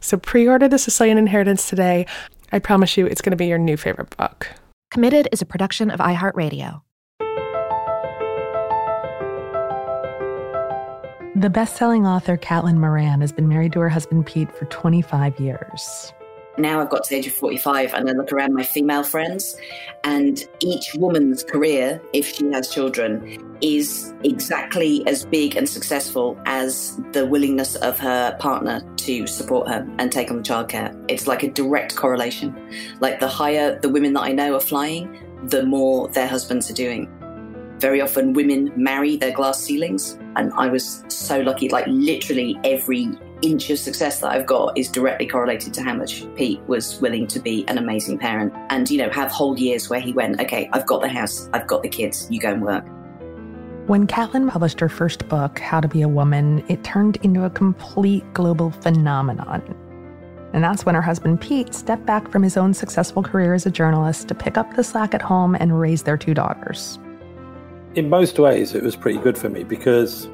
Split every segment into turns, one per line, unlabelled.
So pre order The Sicilian Inheritance today. I promise you it's going to be your new favorite book.
Committed is a production of iHeartRadio.
The best selling author Caitlin Moran has been married to her husband Pete for 25 years
now I've got to the age of 45 and I look around my female friends, and each woman's career, if she has children, is exactly as big and successful as the willingness of her partner to support her and take on the childcare. It's like a direct correlation. Like the higher the women that I know are flying, the more their husbands are doing. Very often, women marry their glass ceilings, and I was so lucky. Like, literally, every inch of success that I've got is directly correlated to how much Pete was willing to be an amazing parent and, you know, have whole years where he went, okay, I've got the house, I've got the kids, you go and work.
When Caitlin published her first book, How to Be a Woman, it turned into a complete global phenomenon. And that's when her husband Pete stepped back from his own successful career as a journalist to pick up the slack at home and raise their two daughters.
In most ways, it was pretty good for me because,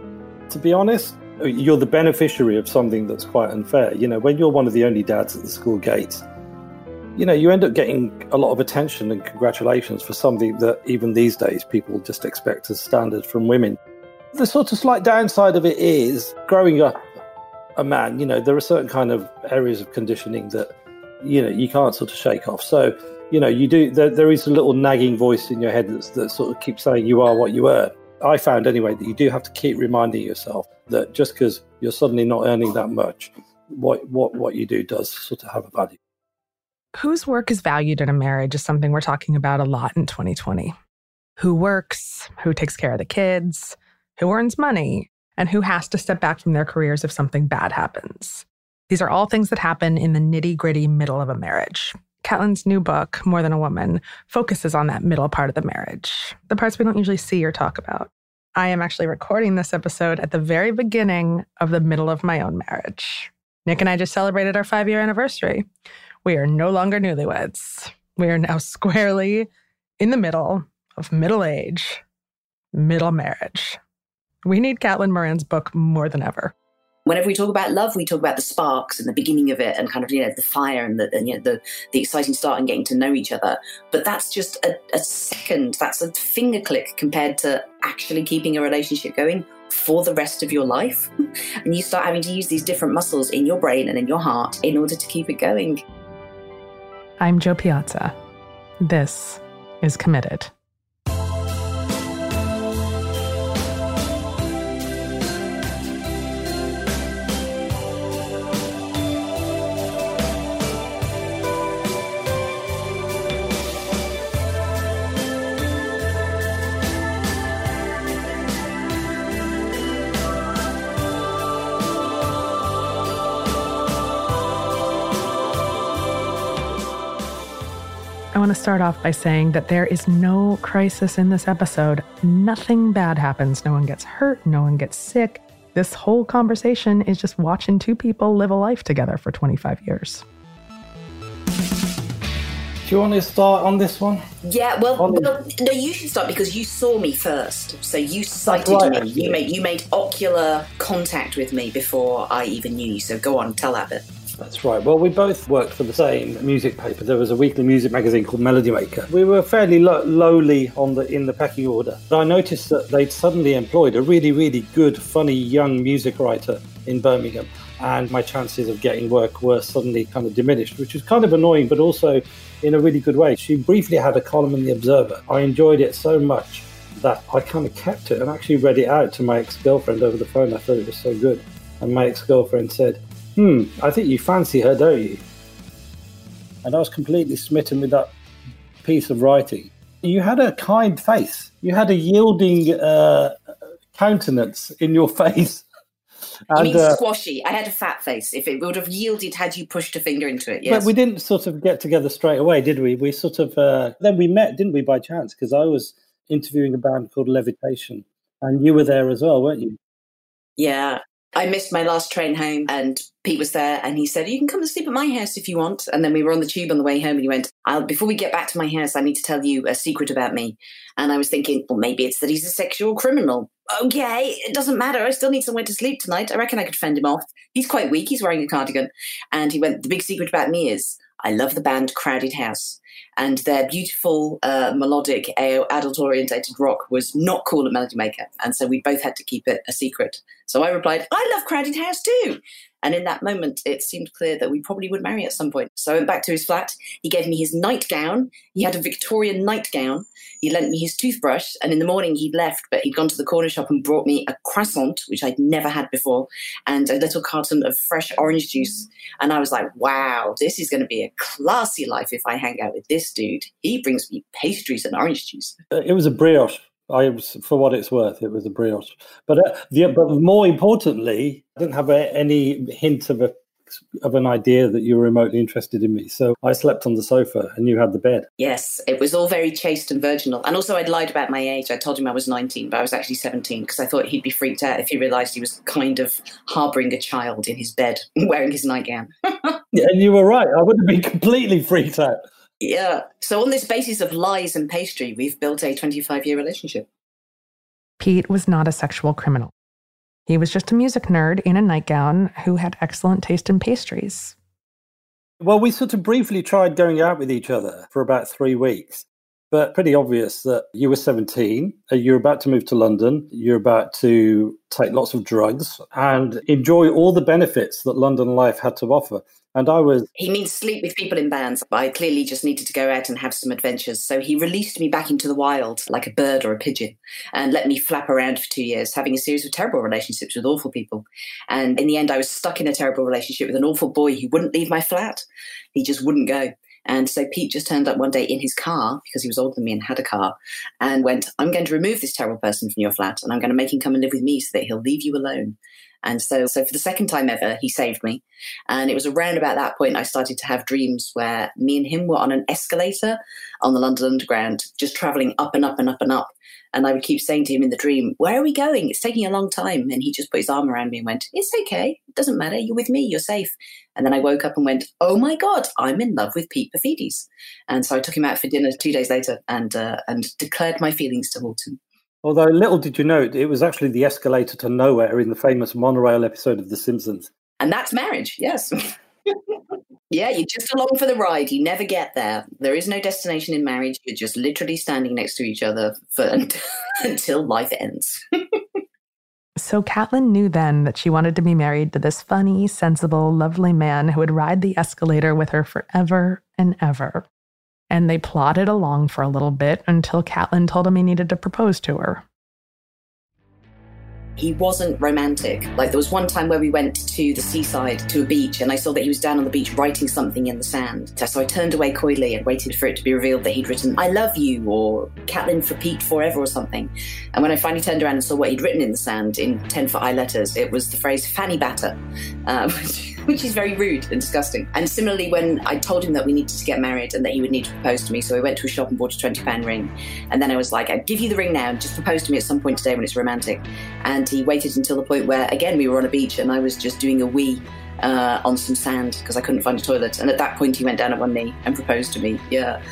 to be honest, you're the beneficiary of something that's quite unfair. You know, when you're one of the only dads at the school gate, you know, you end up getting a lot of attention and congratulations for something that even these days people just expect as standard from women. The sort of slight downside of it is growing up a man, you know, there are certain kind of areas of conditioning that, you know, you can't sort of shake off. So, you know, you do, there, there is a little nagging voice in your head that's, that sort of keeps saying you are what you earn. I found anyway that you do have to keep reminding yourself that just because you're suddenly not earning that much, what what what you do does sort of have a value.
Whose work is valued in a marriage is something we're talking about a lot in 2020. Who works, who takes care of the kids, who earns money, and who has to step back from their careers if something bad happens. These are all things that happen in the nitty gritty middle of a marriage. Caitlin's new book, More Than a Woman, focuses on that middle part of the marriage, the parts we don't usually see or talk about. I am actually recording this episode at the very beginning of the middle of my own marriage. Nick and I just celebrated our five year anniversary. We are no longer newlyweds. We are now squarely in the middle of middle age, middle marriage. We need Caitlin Moran's book more than ever
whenever we talk about love, we talk about the sparks and the beginning of it and kind of, you know, the fire and the, and, you know, the, the exciting start and getting to know each other. But that's just a, a second, that's a finger click compared to actually keeping a relationship going for the rest of your life. and you start having to use these different muscles in your brain and in your heart in order to keep it going.
I'm Jo Piazza. This is Committed. Start off by saying that there is no crisis in this episode. Nothing bad happens. No one gets hurt. No one gets sick. This whole conversation is just watching two people live a life together for 25 years.
Do you want to start on this one?
Yeah, well, well no, you should start because you saw me first. So you sighted right, me. You made you made ocular contact with me before I even knew you. So go on, tell that bit.
That's right. Well, we both worked for the same music paper. There was a weekly music magazine called Melody Maker. We were fairly lo- lowly on the in the pecking order. But I noticed that they'd suddenly employed a really, really good, funny young music writer in Birmingham. and my chances of getting work were suddenly kind of diminished, which was kind of annoying, but also in a really good way. She briefly had a column in the Observer. I enjoyed it so much that I kind of kept it and actually read it out to my ex girlfriend over the phone. I thought it was so good. And my ex girlfriend said, Hmm, I think you fancy her, don't you? And I was completely smitten with that piece of writing. You had a kind face, you had a yielding uh, countenance in your face.
And, you mean uh, squashy? I had a fat face. If it would have yielded had you pushed a finger into it, yes.
But we didn't sort of get together straight away, did we? We sort of uh, then we met, didn't we, by chance? Because I was interviewing a band called Levitation, and you were there as well, weren't you?
Yeah, I missed my last train home and Pete was there and he said, You can come and sleep at my house if you want. And then we were on the tube on the way home and he went, Before we get back to my house, I need to tell you a secret about me. And I was thinking, Well, maybe it's that he's a sexual criminal. Okay, it doesn't matter. I still need somewhere to sleep tonight. I reckon I could fend him off. He's quite weak. He's wearing a cardigan. And he went, The big secret about me is I love the band Crowded House and their beautiful uh, melodic adult orientated rock was not cool at Melody Maker. And so we both had to keep it a secret. So I replied, I love Crowded House too. And in that moment, it seemed clear that we probably would marry at some point. So I went back to his flat. He gave me his nightgown. He had a Victorian nightgown. He lent me his toothbrush. And in the morning, he'd left, but he'd gone to the corner shop and brought me a croissant, which I'd never had before, and a little carton of fresh orange juice. And I was like, wow, this is going to be a classy life if I hang out with this dude. He brings me pastries and orange juice.
It was a brioche. I was, for what it's worth, it was a brioche. But uh, the, but more importantly, I didn't have a, any hint of a of an idea that you were remotely interested in me. So I slept on the sofa and you had the bed.
Yes, it was all very chaste and virginal. And also, I'd lied about my age. I told him I was 19, but I was actually 17 because I thought he'd be freaked out if he realized he was kind of harboring a child in his bed wearing his nightgown.
yeah, and you were right. I would have been completely freaked out.
Yeah. So, on this basis of lies and pastry, we've built a 25 year relationship.
Pete was not a sexual criminal. He was just a music nerd in a nightgown who had excellent taste in pastries.
Well, we sort of briefly tried going out with each other for about three weeks, but pretty obvious that you were 17, uh, you're about to move to London, you're about to take lots of drugs and enjoy all the benefits that London life had to offer. And I was.
He means sleep with people in bands. I clearly just needed to go out and have some adventures. So he released me back into the wild like a bird or a pigeon and let me flap around for two years, having a series of terrible relationships with awful people. And in the end, I was stuck in a terrible relationship with an awful boy who wouldn't leave my flat. He just wouldn't go. And so Pete just turned up one day in his car because he was older than me and had a car and went, I'm going to remove this terrible person from your flat and I'm going to make him come and live with me so that he'll leave you alone. And so, so for the second time ever, he saved me. And it was around about that point I started to have dreams where me and him were on an escalator on the London Underground, just traveling up and up and up and up. And I would keep saying to him in the dream, Where are we going? It's taking a long time. And he just put his arm around me and went, It's okay. It doesn't matter. You're with me. You're safe. And then I woke up and went, Oh my God, I'm in love with Pete Paphides. And so I took him out for dinner two days later and, uh, and declared my feelings to Horton.
Although little did you know, it was actually the escalator to nowhere in the famous monorail episode of The Simpsons.
And that's marriage, yes. yeah, you're just along for the ride. You never get there. There is no destination in marriage. You're just literally standing next to each other for, until life ends.
so Caitlin knew then that she wanted to be married to this funny, sensible, lovely man who would ride the escalator with her forever and ever and they plodded along for a little bit until Caitlin told him he needed to propose to her.
He wasn't romantic. Like, there was one time where we went to the seaside to a beach, and I saw that he was down on the beach writing something in the sand. So I turned away coyly and waited for it to be revealed that he'd written, I love you, or Caitlin for Pete forever, or something. And when I finally turned around and saw what he'd written in the sand in 10 foot high letters, it was the phrase fanny batter, uh, which which is very rude and disgusting. And similarly, when I told him that we needed to get married and that he would need to propose to me, so I went to a shop and bought a twenty pound ring, and then I was like, "I'll give you the ring now, and just propose to me at some point today when it's romantic." And he waited until the point where, again, we were on a beach and I was just doing a wee uh, on some sand because I couldn't find a toilet. And at that point, he went down on one knee and proposed to me. Yeah.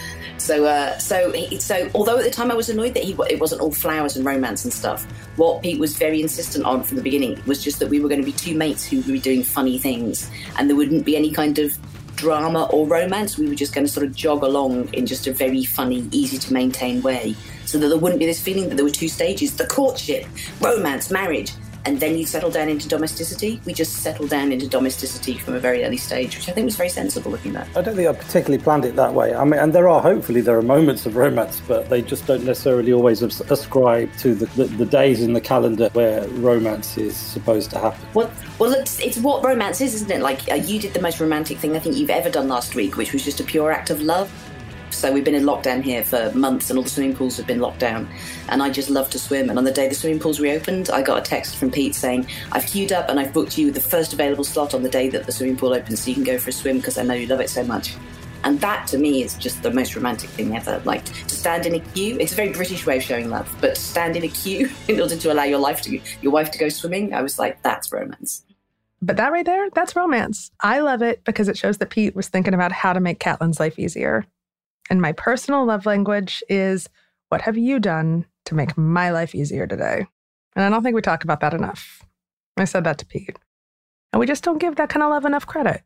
So, uh, so, so, although at the time I was annoyed that he it wasn't all flowers and romance and stuff, what Pete was very insistent on from the beginning was just that we were going to be two mates who would be doing funny things, and there wouldn't be any kind of drama or romance. We were just going to sort of jog along in just a very funny, easy to maintain way, so that there wouldn't be this feeling that there were two stages: the courtship, romance, marriage and then you settle down into domesticity. We just settled down into domesticity from a very early stage, which I think was very sensible looking back.
I don't think I particularly planned it that way. I mean, and there are hopefully there are moments of romance, but they just don't necessarily always ascribe to the, the, the days in the calendar where romance is supposed to happen.
Well, well, it's, it's what romance is, isn't it? Like uh, you did the most romantic thing I think you've ever done last week, which was just a pure act of love. So we've been in lockdown here for months, and all the swimming pools have been locked down. And I just love to swim. And on the day the swimming pools reopened, I got a text from Pete saying, "I've queued up and I've booked you the first available slot on the day that the swimming pool opens, so you can go for a swim because I know you love it so much." And that to me is just the most romantic thing ever. Like to stand in a queue, it's a very British way of showing love, but to stand in a queue in order to allow your life to your wife to go swimming, I was like, that's romance.
But that right there, that's romance. I love it because it shows that Pete was thinking about how to make Caitlin's life easier. And my personal love language is what have you done to make my life easier today? And I don't think we talk about that enough. I said that to Pete. And we just don't give that kind of love enough credit.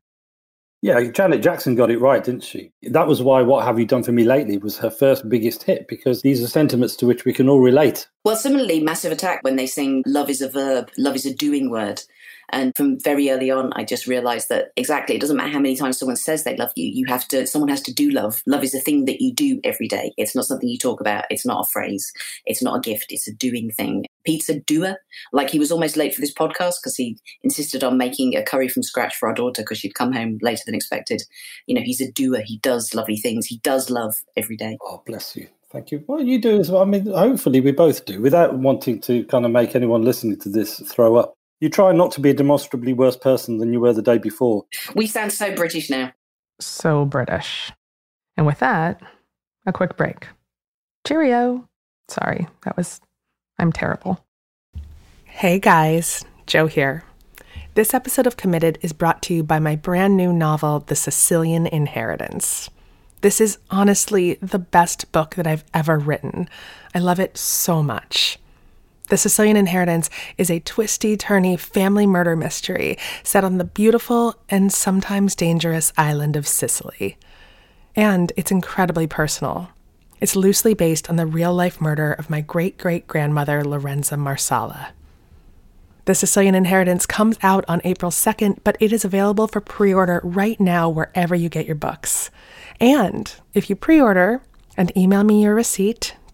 Yeah, Janet Jackson got it right, didn't she? That was why What Have You Done For Me Lately was her first biggest hit, because these are sentiments to which we can all relate.
Well, similarly, Massive Attack, when they sing Love is a verb, love is a doing word. And from very early on, I just realized that exactly, it doesn't matter how many times someone says they love you, you have to, someone has to do love. Love is a thing that you do every day. It's not something you talk about. It's not a phrase. It's not a gift. It's a doing thing. Pete's a doer. Like he was almost late for this podcast because he insisted on making a curry from scratch for our daughter because she'd come home later than expected. You know, he's a doer. He does lovely things. He does love every day.
Oh, bless you. Thank you. Well, you do as well. I mean, hopefully we both do without wanting to kind of make anyone listening to this throw up. You try not to be a demonstrably worse person than you were the day before.
We sound so British now.
So British. And with that, a quick break. Cheerio. Sorry, that was. I'm terrible. Hey guys, Jo here. This episode of Committed is brought to you by my brand new novel, The Sicilian Inheritance. This is honestly the best book that I've ever written. I love it so much. The Sicilian Inheritance is a twisty, turny family murder mystery set on the beautiful and sometimes dangerous island of Sicily. And it's incredibly personal. It's loosely based on the real life murder of my great great grandmother, Lorenza Marsala. The Sicilian Inheritance comes out on April 2nd, but it is available for pre order right now wherever you get your books. And if you pre order and email me your receipt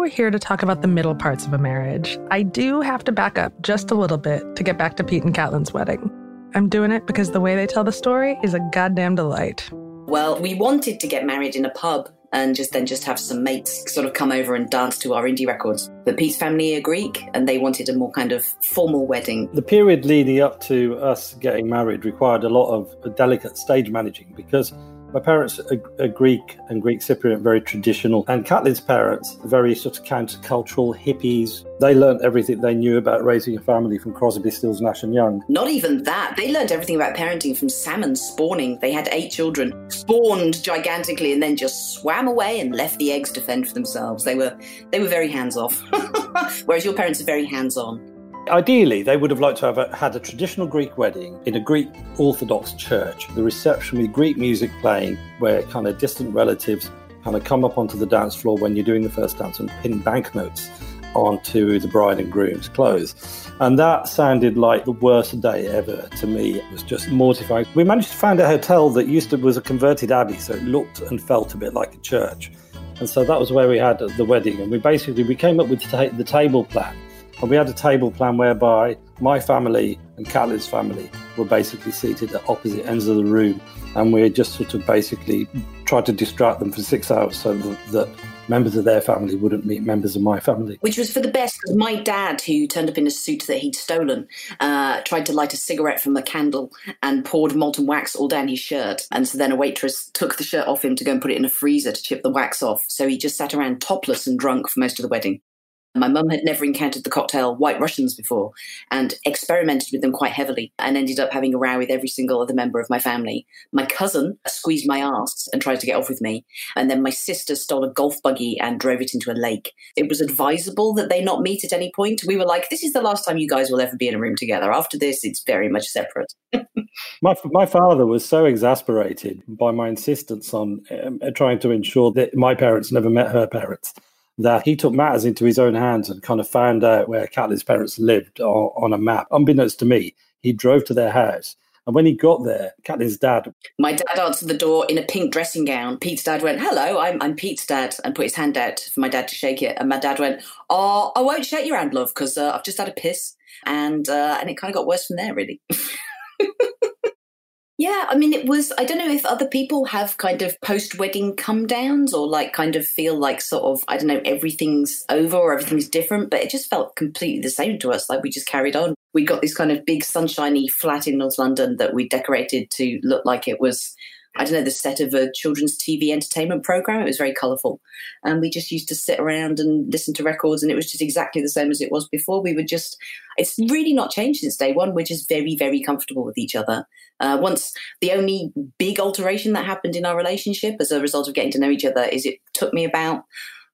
We're here to talk about the middle parts of a marriage, I do have to back up just a little bit to get back to Pete and Caitlin's wedding. I'm doing it because the way they tell the story is a goddamn delight.
Well, we wanted to get married in a pub and just then just have some mates sort of come over and dance to our indie records. But Pete's family are Greek and they wanted a more kind of formal wedding.
The period leading up to us getting married required a lot of delicate stage managing because my parents are, Greek and Greek Cypriot, very traditional. And Caitlin's parents, very sort of countercultural hippies. They learned everything they knew about raising a family from Crosby, Stills, Nash and Young.
Not even that. They learned everything about parenting from salmon spawning. They had eight children, spawned gigantically, and then just swam away and left the eggs to fend for themselves. They were they were very hands off. Whereas your parents are very hands on.
Ideally, they would have liked to have a, had a traditional Greek wedding in a Greek Orthodox church, the reception with Greek music playing, where kind of distant relatives kind of come up onto the dance floor when you're doing the first dance and pin banknotes onto the bride and groom's clothes. And that sounded like the worst day ever to me. It was just mortifying. We managed to find a hotel that used to was a converted abbey, so it looked and felt a bit like a church. And so that was where we had the wedding. And we basically we came up with the table plan and we had a table plan whereby my family and Caitlin's family were basically seated at opposite ends of the room. And we just sort of basically tried to distract them for six hours so that, that members of their family wouldn't meet members of my family.
Which was for the best my dad, who turned up in a suit that he'd stolen, uh, tried to light a cigarette from a candle and poured molten wax all down his shirt. And so then a waitress took the shirt off him to go and put it in a freezer to chip the wax off. So he just sat around topless and drunk for most of the wedding. My mum had never encountered the cocktail White Russians before and experimented with them quite heavily and ended up having a row with every single other member of my family. My cousin squeezed my ass and tried to get off with me. And then my sister stole a golf buggy and drove it into a lake. It was advisable that they not meet at any point. We were like, this is the last time you guys will ever be in a room together. After this, it's very much separate.
my, my father was so exasperated by my insistence on um, trying to ensure that my parents never met her parents that he took matters into his own hands and kind of found out where Catherine's parents lived on, on a map. Unbeknownst to me, he drove to their house. And when he got there, Catherine's dad.
My dad answered the door in a pink dressing gown. Pete's dad went, Hello, I'm, I'm Pete's dad, and put his hand out for my dad to shake it. And my dad went, Oh, I won't shake your hand, love, because uh, I've just had a piss. And, uh, and it kind of got worse from there, really. Yeah, I mean, it was. I don't know if other people have kind of post wedding come downs or like kind of feel like sort of, I don't know, everything's over or everything's different, but it just felt completely the same to us. Like we just carried on. We got this kind of big sunshiny flat in North London that we decorated to look like it was I don't know, the set of a children's TV entertainment program. It was very colourful. And we just used to sit around and listen to records, and it was just exactly the same as it was before. We were just, it's really not changed since day one. We're just very, very comfortable with each other. Uh, once the only big alteration that happened in our relationship as a result of getting to know each other is it took me about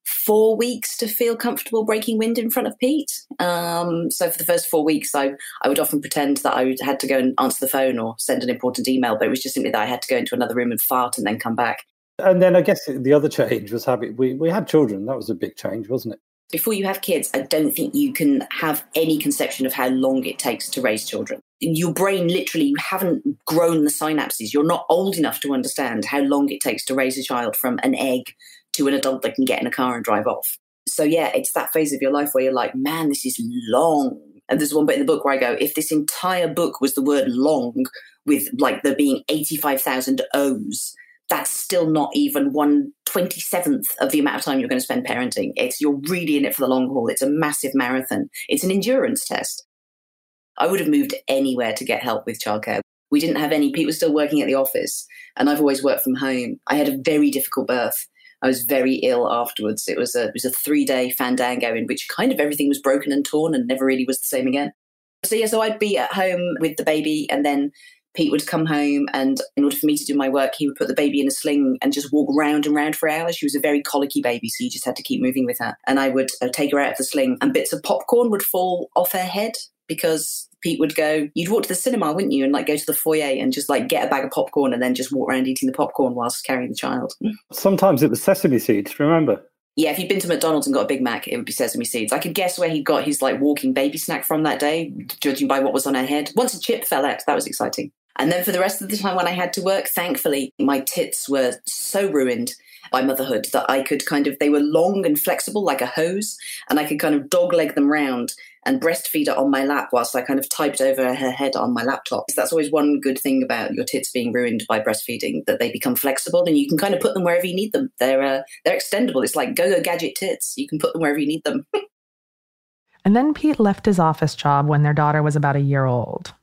four weeks to feel comfortable breaking wind in front of Pete. Um, so for the first four weeks, I, I would often pretend that I had to go and answer the phone or send an important email, but it was just simply that I had to go into another room and fart and then come back.
And then I guess the other change was having we, we had children. That was a big change, wasn't it?
Before you have kids, I don't think you can have any conception of how long it takes to raise children. Your brain literally, you haven't grown the synapses. You're not old enough to understand how long it takes to raise a child from an egg to an adult that can get in a car and drive off. So yeah, it's that phase of your life where you're like, man, this is long. And there's one bit in the book where I go, if this entire book was the word long with like there being 85,000 O's, that's still not even one twenty seventh of the amount of time you're going to spend parenting. It's you're really in it for the long haul. It's a massive marathon. It's an endurance test. I would have moved anywhere to get help with childcare. We didn't have any. Pete was still working at the office, and I've always worked from home. I had a very difficult birth. I was very ill afterwards. It was a it was a three day fandango in which kind of everything was broken and torn and never really was the same again. So yeah, so I'd be at home with the baby, and then Pete would come home, and in order for me to do my work, he would put the baby in a sling and just walk round and round for hours. She was a very colicky baby, so you just had to keep moving with her. And I would uh, take her out of the sling, and bits of popcorn would fall off her head because Pete would go, you'd walk to the cinema, wouldn't you? And like go to the foyer and just like get a bag of popcorn and then just walk around eating the popcorn whilst carrying the child.
Sometimes it was sesame seeds, remember?
Yeah, if you'd been to McDonald's and got a Big Mac, it would be sesame seeds. I could guess where he got his like walking baby snack from that day, judging by what was on her head. Once a chip fell out, that was exciting. And then for the rest of the time when I had to work, thankfully, my tits were so ruined by motherhood that I could kind of, they were long and flexible like a hose, and I could kind of dogleg them round and breastfeed her on my lap whilst I kind of typed over her head on my laptop. So that's always one good thing about your tits being ruined by breastfeeding that they become flexible and you can kind of put them wherever you need them. They're uh, they're extendable. It's like go-go gadget tits. You can put them wherever you need them.
and then Pete left his office job when their daughter was about a year old.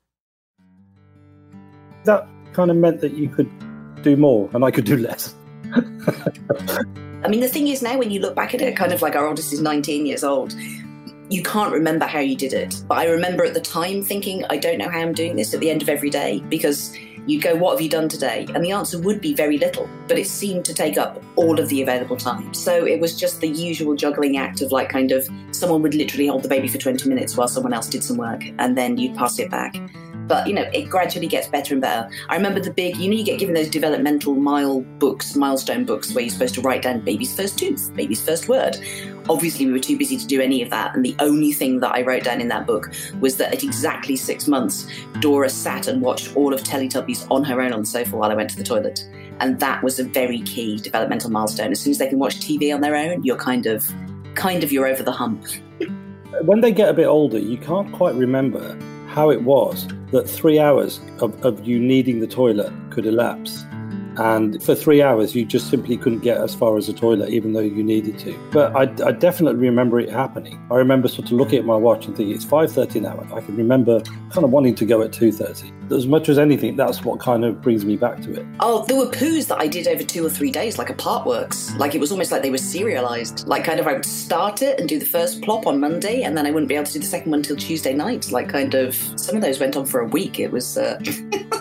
That kind of meant that you could do more and I could do less.
I mean, the thing is now when you look back at it, kind of like our oldest is 19 years old, you can't remember how you did it. Mm. But I remember at the time thinking, I don't know how I'm doing this at the end of every day because you'd go, What have you done today? And the answer would be very little, but it seemed to take up all of the available time. So it was just the usual juggling act of like kind of someone would literally hold the baby for 20 minutes while someone else did some work and then you'd pass it back. But you know, it gradually gets better and better. I remember the big, you know, you get given those developmental mile books, milestone books, where you're supposed to write down baby's first tooth, baby's first word. Obviously, we were too busy to do any of that, and the only thing that I wrote down in that book was that at exactly six months, Dora sat and watched all of Teletubbies on her own on the sofa while I went to the toilet, and that was a very key developmental milestone. As soon as they can watch TV on their own, you're kind of, kind of, you're over the hump.
When they get a bit older, you can't quite remember how it mm-hmm. was that three hours of, of you needing the toilet could elapse. And for three hours, you just simply couldn't get as far as the toilet, even though you needed to. But I, I definitely remember it happening. I remember sort of looking at my watch and thinking, it's 5.30 now. I can remember kind of wanting to go at 2.30. As much as anything, that's what kind of brings me back to it.
Oh, there were poos that I did over two or three days, like a part works. Like it was almost like they were serialized. Like kind of I would start it and do the first plop on Monday, and then I wouldn't be able to do the second one until Tuesday night. Like kind of some of those went on for a week. It was. Uh...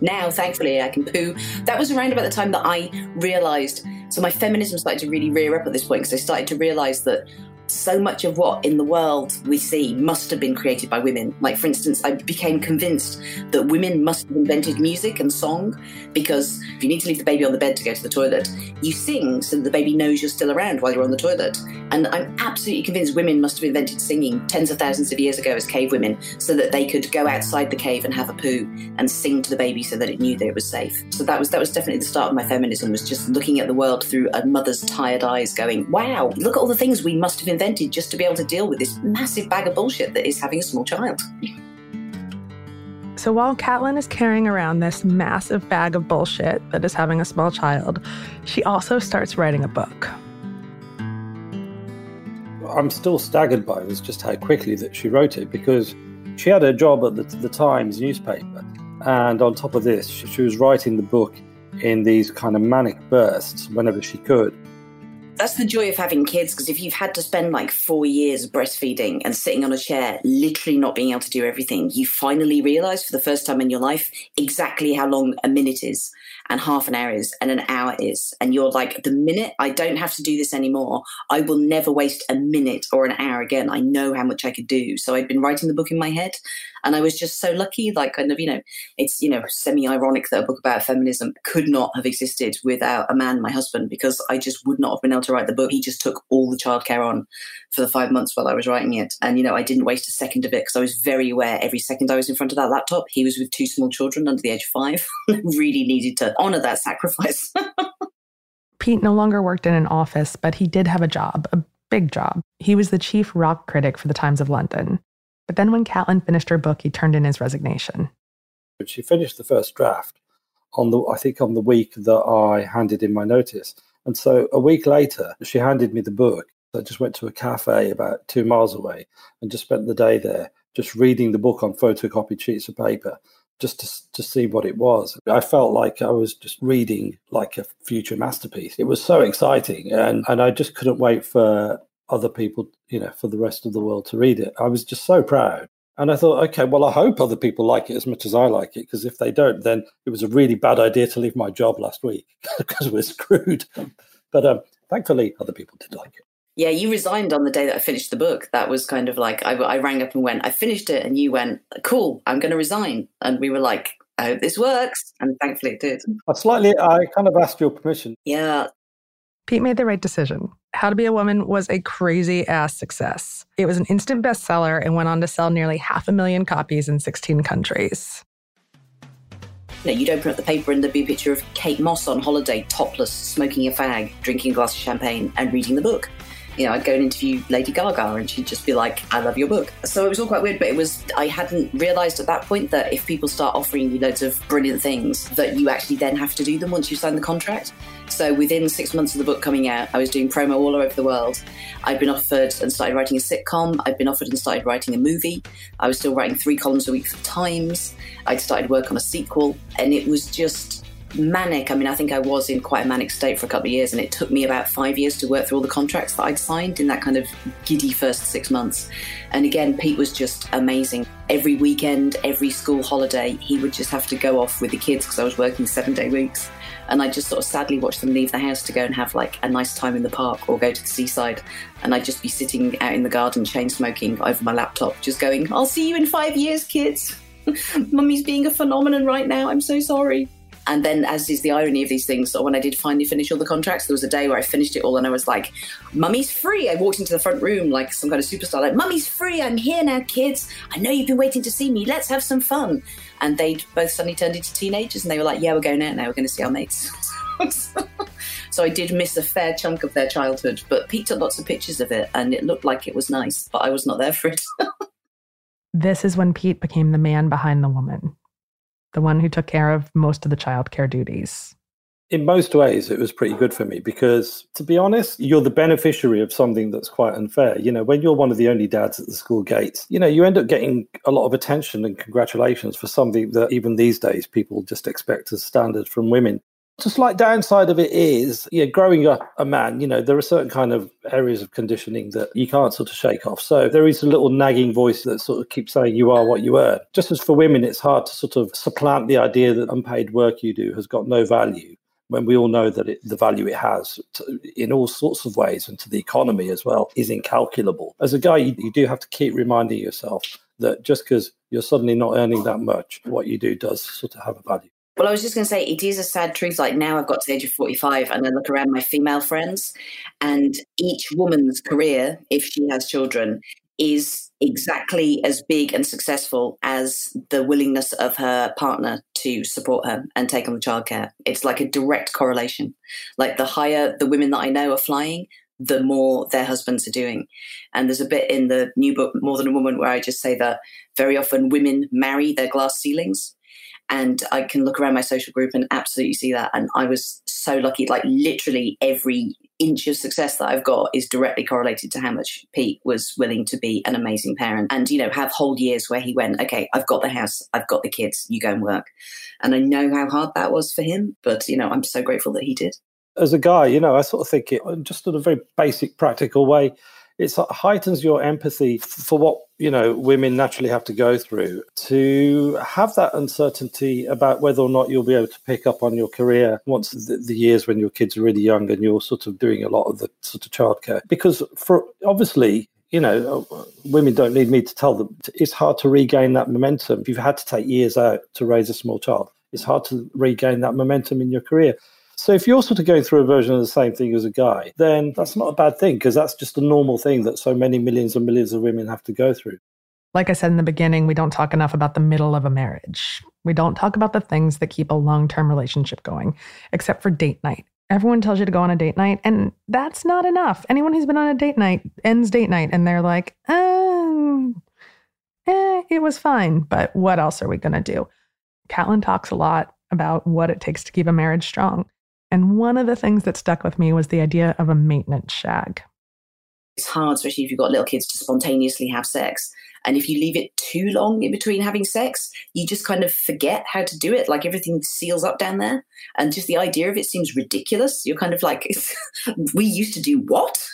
now, thankfully, I can poo. That was around about the time that I realised. So my feminism started to really rear up at this point because I started to realise that so much of what in the world we see must have been created by women. Like, for instance, I became convinced that women must have invented music and song because if you need to leave the baby on the bed to go to the toilet, you sing so that the baby knows you're still around while you're on the toilet. And I'm absolutely convinced women must have invented singing tens of thousands of years ago as cave women so that they could go outside the cave and have a poo and sing to the baby so that it knew that it was safe. So that was that was definitely the start of my feminism was just looking at the world through a mother's tired eyes going, wow, look at all the things we must have invented just to be able to deal with this massive bag of bullshit that is having a small child.
So while Caitlin is carrying around this massive bag of bullshit that is having a small child, she also starts writing a book.
I'm still staggered by was just how quickly that she wrote it because she had a job at the, the Times newspaper, and on top of this, she, she was writing the book in these kind of manic bursts whenever she could
that's the joy of having kids because if you've had to spend like four years breastfeeding and sitting on a chair, literally not being able to do everything, you finally realize for the first time in your life exactly how long a minute is and half an hour is and an hour is. And you're like, the minute I don't have to do this anymore, I will never waste a minute or an hour again. I know how much I could do. So I'd been writing the book in my head and I was just so lucky, like kind of, you know, it's, you know, semi ironic that a book about feminism could not have existed without a man, my husband, because I just would not have been able to write the book. He just took all the childcare on for the five months while I was writing it. And, you know, I didn't waste a second of it because I was very aware every second I was in front of that laptop, he was with two small children under the age of five. really needed to honor that sacrifice.
Pete no longer worked in an office, but he did have a job, a big job. He was the chief rock critic for the Times of London. But then when Caitlin finished her book, he turned in his resignation.
She finished the first draft on the I think on the week that I handed in my notice. And so a week later, she handed me the book. I just went to a cafe about two miles away and just spent the day there, just reading the book on photocopied sheets of paper, just to, to see what it was. I felt like I was just reading like a future masterpiece. It was so exciting. And, and I just couldn't wait for other people, you know, for the rest of the world to read it. I was just so proud. And I thought, okay, well, I hope other people like it as much as I like it, because if they don't, then it was a really bad idea to leave my job last week because we're screwed. But um, thankfully, other people did like it.
Yeah, you resigned on the day that I finished the book. That was kind of like I, I rang up and went, I finished it, and you went, cool, I'm going to resign. And we were like, I hope this works. And thankfully it did.
I slightly, I kind of asked your permission.
Yeah,
Pete made the right decision. How to Be a Woman was a crazy ass success. It was an instant bestseller and went on to sell nearly half a million copies in 16 countries.
You, know, you don't up the paper and there'd be a picture of Kate Moss on holiday, topless, smoking a fag, drinking a glass of champagne, and reading the book you know, I'd go and interview Lady Gaga and she'd just be like, I love your book. So it was all quite weird, but it was, I hadn't realized at that point that if people start offering you loads of brilliant things, that you actually then have to do them once you sign the contract. So within six months of the book coming out, I was doing promo all over the world. I'd been offered and started writing a sitcom. I'd been offered and started writing a movie. I was still writing three columns a week for Times. I'd started work on a sequel. And it was just manic. I mean, I think I was in quite a manic state for a couple of years, and it took me about five years to work through all the contracts that I'd signed in that kind of giddy first six months. And again, Pete was just amazing. Every weekend, every school holiday, he would just have to go off with the kids because I was working seven day weeks. And I just sort of sadly watch them leave the house to go and have like a nice time in the park or go to the seaside. And I'd just be sitting out in the garden, chain smoking over my laptop, just going, I'll see you in five years, kids. Mummy's being a phenomenon right now. I'm so sorry. And then, as is the irony of these things, so when I did finally finish all the contracts, there was a day where I finished it all and I was like, Mummy's free. I walked into the front room like some kind of superstar, like, Mummy's free. I'm here now, kids. I know you've been waiting to see me. Let's have some fun. And they both suddenly turned into teenagers and they were like, Yeah, we're going out now. We're going to see our mates. so I did miss a fair chunk of their childhood, but Pete took lots of pictures of it and it looked like it was nice, but I was not there for it.
this is when Pete became the man behind the woman the one who took care of most of the childcare duties.
In most ways, it was pretty good for me because, to be honest, you're the beneficiary of something that's quite unfair. You know, when you're one of the only dads at the school gates, you know, you end up getting a lot of attention and congratulations for something that even these days people just expect as standard from women. The slight downside of it is, yeah, growing up a man, you know, there are certain kind of areas of conditioning that you can't sort of shake off. So there is a little nagging voice that sort of keeps saying you are what you earn. Just as for women, it's hard to sort of supplant the idea that unpaid work you do has got no value when we all know that it, the value it has to, in all sorts of ways and to the economy as well is incalculable. As a guy, you, you do have to keep reminding yourself that just because you're suddenly not earning that much, what you do does sort of have a value.
Well, I was just going to say, it is a sad truth. Like now, I've got to the age of 45 and I look around my female friends, and each woman's career, if she has children, is exactly as big and successful as the willingness of her partner to support her and take on the childcare. It's like a direct correlation. Like the higher the women that I know are flying, the more their husbands are doing. And there's a bit in the new book, More Than a Woman, where I just say that very often women marry their glass ceilings and I can look around my social group and absolutely see that. And I was so lucky, like literally every inch of success that I've got is directly correlated to how much Pete was willing to be an amazing parent and, you know, have whole years where he went, okay, I've got the house, I've got the kids, you go and work. And I know how hard that was for him, but, you know, I'm so grateful that he did.
As a guy, you know, I sort of think it just in a very basic, practical way it heightens your empathy for what you know women naturally have to go through to have that uncertainty about whether or not you'll be able to pick up on your career once the, the years when your kids are really young and you're sort of doing a lot of the sort of childcare because for obviously you know, uh, women don't need me to tell them it's hard to regain that momentum. If you've had to take years out to raise a small child, it's hard to regain that momentum in your career. So if you're sort of going through a version of the same thing as a guy, then that's not a bad thing because that's just a normal thing that so many millions and millions of women have to go through.
Like I said in the beginning, we don't talk enough about the middle of a marriage. We don't talk about the things that keep a long term relationship going, except for date night. Everyone tells you to go on a date night, and that's not enough. Anyone who's been on a date night ends date night, and they're like, oh, eh, it was fine, but what else are we going to do? Caitlin talks a lot about what it takes to keep a marriage strong. And one of the things that stuck with me was the idea of a maintenance shag.
It's hard, especially if you've got little kids, to spontaneously have sex. And if you leave it too long in between having sex, you just kind of forget how to do it. Like everything seals up down there. And just the idea of it seems ridiculous. You're kind of like, we used to do what?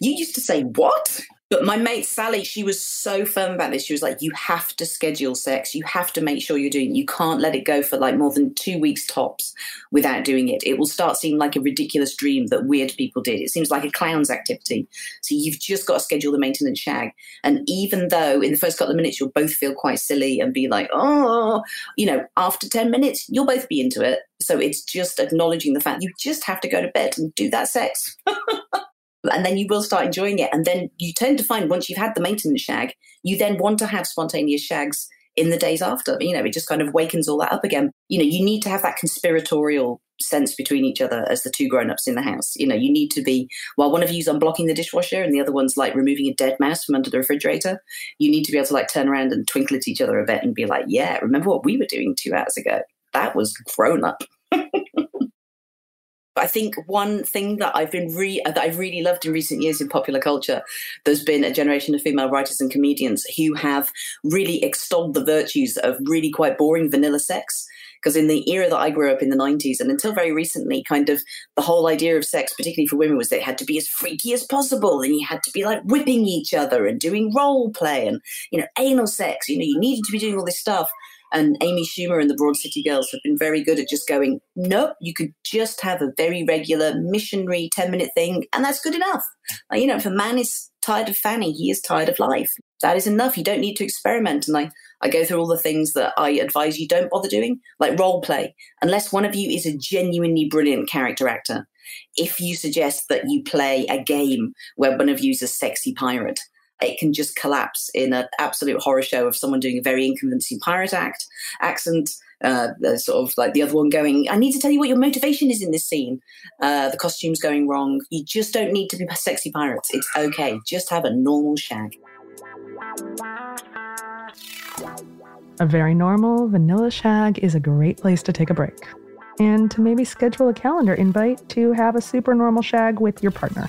You used to say what? But my mate Sally, she was so firm about this. She was like, "You have to schedule sex. You have to make sure you're doing. It. You can't let it go for like more than two weeks tops without doing it. It will start seeming like a ridiculous dream that weird people did. It seems like a clown's activity. So you've just got to schedule the maintenance shag. And even though in the first couple of minutes you'll both feel quite silly and be like, oh, you know, after ten minutes you'll both be into it. So it's just acknowledging the fact you just have to go to bed and do that sex. and then you will start enjoying it. And then you tend to find once you've had the maintenance shag, you then want to have spontaneous shags in the days after. You know, it just kind of wakens all that up again. You know, you need to have that conspiratorial sense between each other as the two grown-ups in the house. You know, you need to be while one of you's unblocking the dishwasher and the other one's like removing a dead mouse from under the refrigerator, you need to be able to like turn around and twinkle at each other a bit and be like, Yeah, remember what we were doing two hours ago? That was grown up. I think one thing that I've been re- uh, that I've really loved in recent years in popular culture, there's been a generation of female writers and comedians who have really extolled the virtues of really quite boring vanilla sex. Because in the era that I grew up in the 90s and until very recently, kind of the whole idea of sex, particularly for women, was that it had to be as freaky as possible and you had to be like whipping each other and doing role play and, you know, anal sex. You know, you needed to be doing all this stuff. And Amy Schumer and the Broad City Girls have been very good at just going, nope, you could just have a very regular missionary 10 minute thing, and that's good enough. Like, you know, if a man is tired of fanny, he is tired of life. That is enough. You don't need to experiment. And I, I go through all the things that I advise you don't bother doing, like role play, unless one of you is a genuinely brilliant character actor. If you suggest that you play a game where one of you is a sexy pirate, it can just collapse in an absolute horror show of someone doing a very inconvincing pirate act accent. Uh, sort of like the other one going, I need to tell you what your motivation is in this scene. Uh, the costume's going wrong. You just don't need to be sexy pirates. It's okay. Just have a normal shag.
A very normal vanilla shag is a great place to take a break. And to maybe schedule a calendar invite to have a super normal shag with your partner.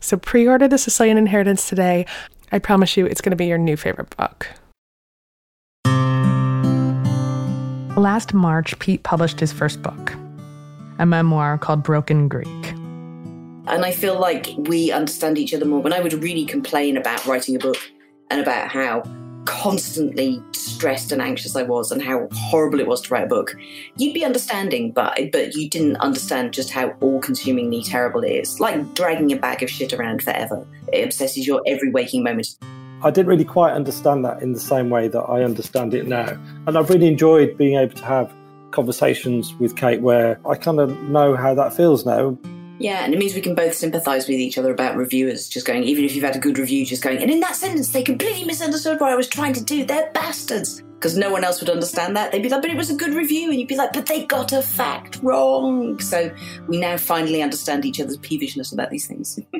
So pre order The Sicilian Inheritance today. I promise you it's going to be your new favorite book. Last March, Pete published his first book, a memoir called Broken Greek.
And I feel like we understand each other more. When I would really complain about writing a book and about how constantly stressed and anxious I was and how horrible it was to write a book, you'd be understanding, but but you didn't understand just how all-consumingly terrible it is. Like dragging a bag of shit around forever. It obsesses your every waking moment.
I didn't really quite understand that in the same way that I understand it now. And I've really enjoyed being able to have conversations with Kate where I kind of know how that feels now.
Yeah, and it means we can both sympathise with each other about reviewers just going, even if you've had a good review, just going, and in that sentence, they completely misunderstood what I was trying to do. They're bastards. Because no one else would understand that. They'd be like, but it was a good review. And you'd be like, but they got a fact wrong. So we now finally understand each other's peevishness about these things.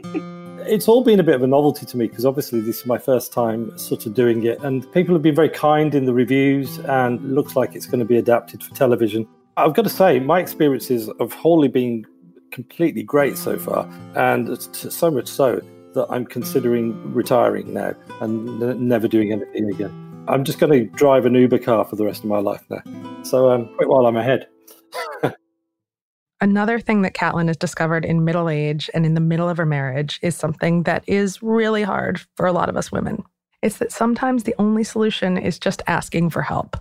it's all been a bit of a novelty to me because obviously this is my first time sort of doing it. And people have been very kind in the reviews and looks like it's going to be adapted for television. I've got to say, my experiences have wholly been completely great so far, and so much so that I'm considering retiring now and n- never doing anything again. I'm just going to drive an Uber car for the rest of my life now. So um, while I'm ahead.
Another thing that Caitlin has discovered in middle age and in the middle of her marriage is something that is really hard for a lot of us women. It's that sometimes the only solution is just asking for help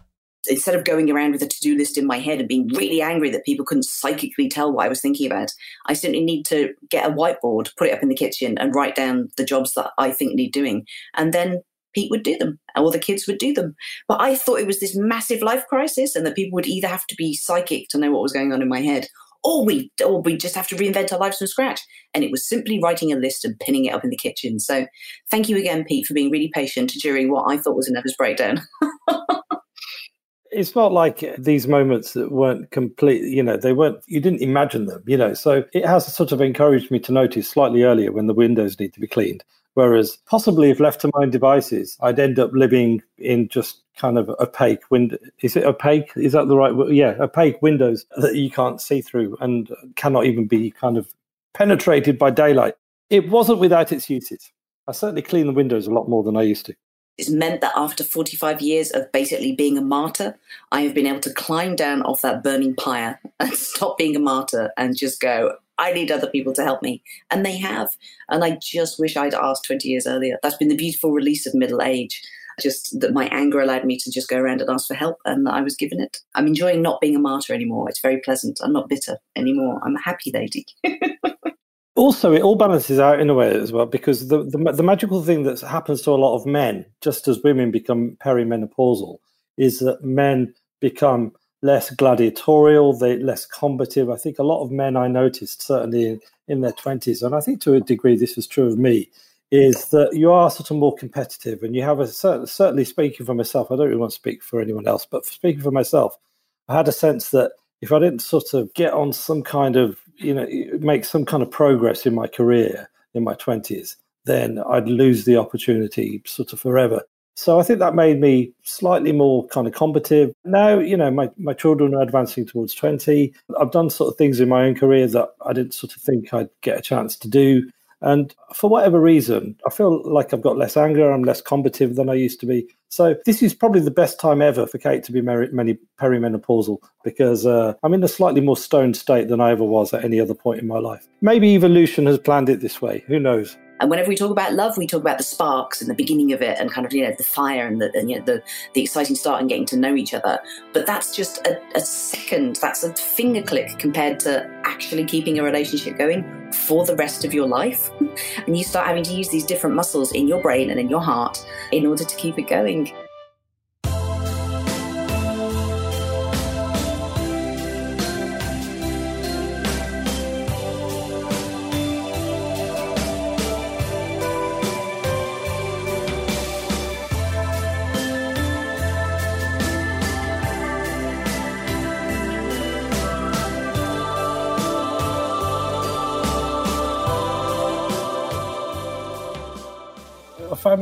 instead of going around with a to-do list in my head and being really angry that people couldn't psychically tell what I was thinking about, I simply need to get a whiteboard, put it up in the kitchen, and write down the jobs that I think need doing, and then Pete would do them, or the kids would do them. But I thought it was this massive life crisis, and that people would either have to be psychic to know what was going on in my head, or we, or we just have to reinvent our lives from scratch. And it was simply writing a list and pinning it up in the kitchen. So, thank you again, Pete, for being really patient during what I thought was a nervous breakdown.
it's not like these moments that weren't complete you know they weren't you didn't imagine them you know. So it has sort of encouraged me to notice slightly earlier when the windows need to be cleaned. Whereas possibly if left to my own devices i'd end up living in just kind of opaque window is it opaque? Is that the right word? Yeah opaque windows that you can't see through and cannot even be kind of penetrated by daylight. It wasn't without its uses. I certainly clean the windows a lot more than i used to
it's meant that after 45 years of basically being a martyr, I have been able to climb down off that burning pyre and stop being a martyr and just go, I need other people to help me. And they have. And I just wish I'd asked 20 years earlier. That's been the beautiful release of middle age. Just that my anger allowed me to just go around and ask for help, and I was given it. I'm enjoying not being a martyr anymore. It's very pleasant. I'm not bitter anymore. I'm a happy lady.
also it all balances out in a way as well because the, the, the magical thing that happens to a lot of men just as women become perimenopausal is that men become less gladiatorial they less combative. I think a lot of men i noticed certainly in, in their 20s and i think to a degree this was true of me is that you are sort of more competitive and you have a certainly speaking for myself i don't really want to speak for anyone else but speaking for myself i had a sense that if i didn't sort of get on some kind of you know make some kind of progress in my career in my 20s then i'd lose the opportunity sort of forever. So i think that made me slightly more kind of combative. Now you know my, my children are advancing towards 20 i've done sort of things in my own career that i didn't sort of think i'd get a chance to do And for whatever reason, I feel like I've got less anger. I'm less combative than I used to be. So this is probably the best time ever for Kate to be mar- many perimenopausal because uh, I'm in a slightly more stoned state than I ever was at any other point in my life. Maybe evolution has planned it this way. Who knows?
And whenever we talk about love, we talk about the sparks and the beginning of it, and kind of you know the fire and the and, you know, the the exciting start and getting to know each other. But that's just a, a second. That's a finger click compared to actually keeping a relationship going for the rest of your life. and you start having to use these different muscles in your brain and in your heart in order to keep it going.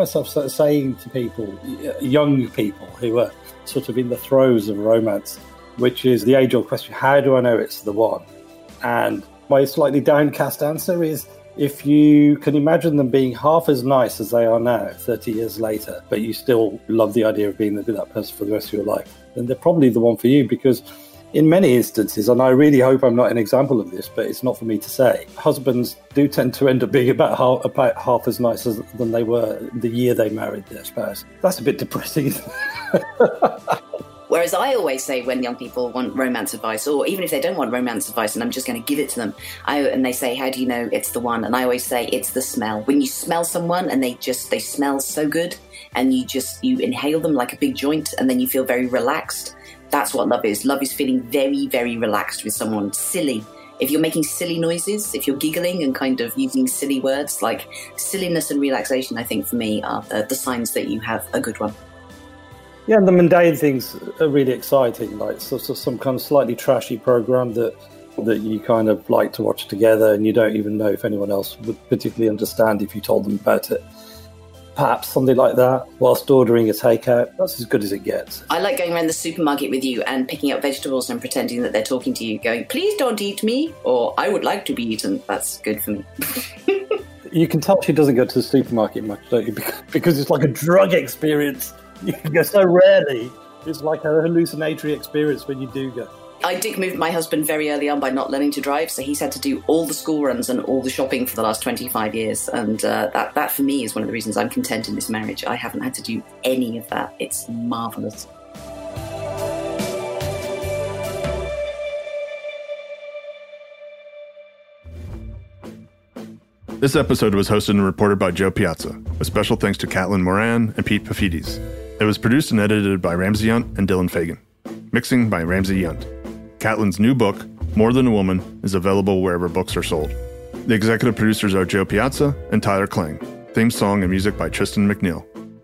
Myself sort of saying to people, young people who are sort of in the throes of romance, which is the age old question how do I know it's the one? And my slightly downcast answer is if you can imagine them being half as nice as they are now, 30 years later, but you still love the idea of being that person for the rest of your life, then they're probably the one for you because in many instances, and I really hope I'm not an example of this, but it's not for me to say, husbands do tend to end up being about half, about half as nice as, than they were the year they married their spouse. That's a bit depressing.
Whereas I always say when young people want romance advice, or even if they don't want romance advice and I'm just going to give it to them, I, and they say, How do you know it's the one? And I always say, It's the smell. When you smell someone and they just, they smell so good and you just, you inhale them like a big joint and then you feel very relaxed. That's what love is. Love is feeling very, very relaxed with someone, silly. If you're making silly noises, if you're giggling and kind of using silly words, like silliness and relaxation, I think for me are the, the signs that you have a good one.
Yeah, and the mundane things are really exciting, like so, so some kind of slightly trashy program that that you kind of like to watch together, and you don't even know if anyone else would particularly understand if you told them about it. Perhaps something like that, whilst ordering a takeout. That's as good as it gets.
I like going around the supermarket with you and picking up vegetables and pretending that they're talking to you, going, "Please don't eat me," or "I would like to be eaten." That's good for me.
You can tell she doesn't go to the supermarket much, don't you? Because, because it's like a drug experience. You can go so rarely. It's like a hallucinatory experience when you do go.
I dick moved my husband very early on by not learning to drive, so he's had to do all the school runs and all the shopping for the last 25 years. And uh, that, that, for me, is one of the reasons I'm content in this marriage. I haven't had to do any of that. It's marvellous.
This episode was hosted and reported by Jo Piazza, with special thanks to Caitlin Moran and Pete Paphides. It was produced and edited by Ramsey Yount and Dylan Fagan. Mixing by Ramsey Yount. Caitlin's new book, More Than a Woman, is available wherever books are sold. The executive producers are Jo Piazza and Tyler Klang. Theme song and music by Tristan McNeil.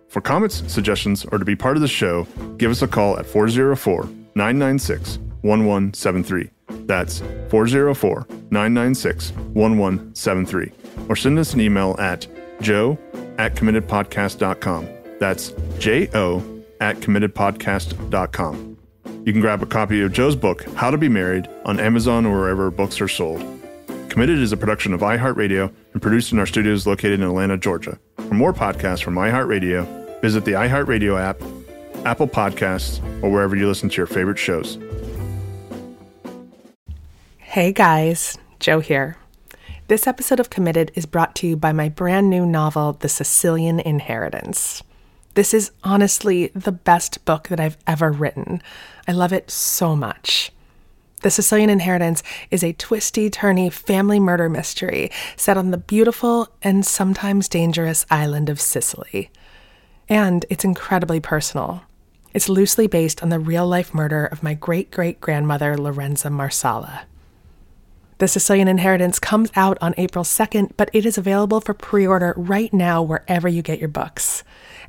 For comments, suggestions, or to be part of the show, give us a call at 404 996 1173. That's 404 996 1173. Or send us an email at jo at committedpodcast.com. That's J O at committedpodcast.com. You can grab a copy of Jo's book, How to Be Married, on Amazon or wherever books are sold. Committed is a production of iHeartRadio and produced in our studios located in Atlanta, Georgia. For more podcasts from iHeartRadio, visit the iHeartRadio app, Apple Podcasts, or wherever you listen to your favorite shows.
Hey guys, Jo here. This episode of Committed is brought to you by my brand new novel, The Sicilian Inheritance. This is honestly the best book that I've ever written. I love it so much. The Sicilian Inheritance is a twisty, turny family murder mystery set on the beautiful and sometimes dangerous island of Sicily. And it's incredibly personal. It's loosely based on the real life murder of my great great grandmother, Lorenza Marsala. The Sicilian Inheritance comes out on April 2nd, but it is available for pre order right now wherever you get your books.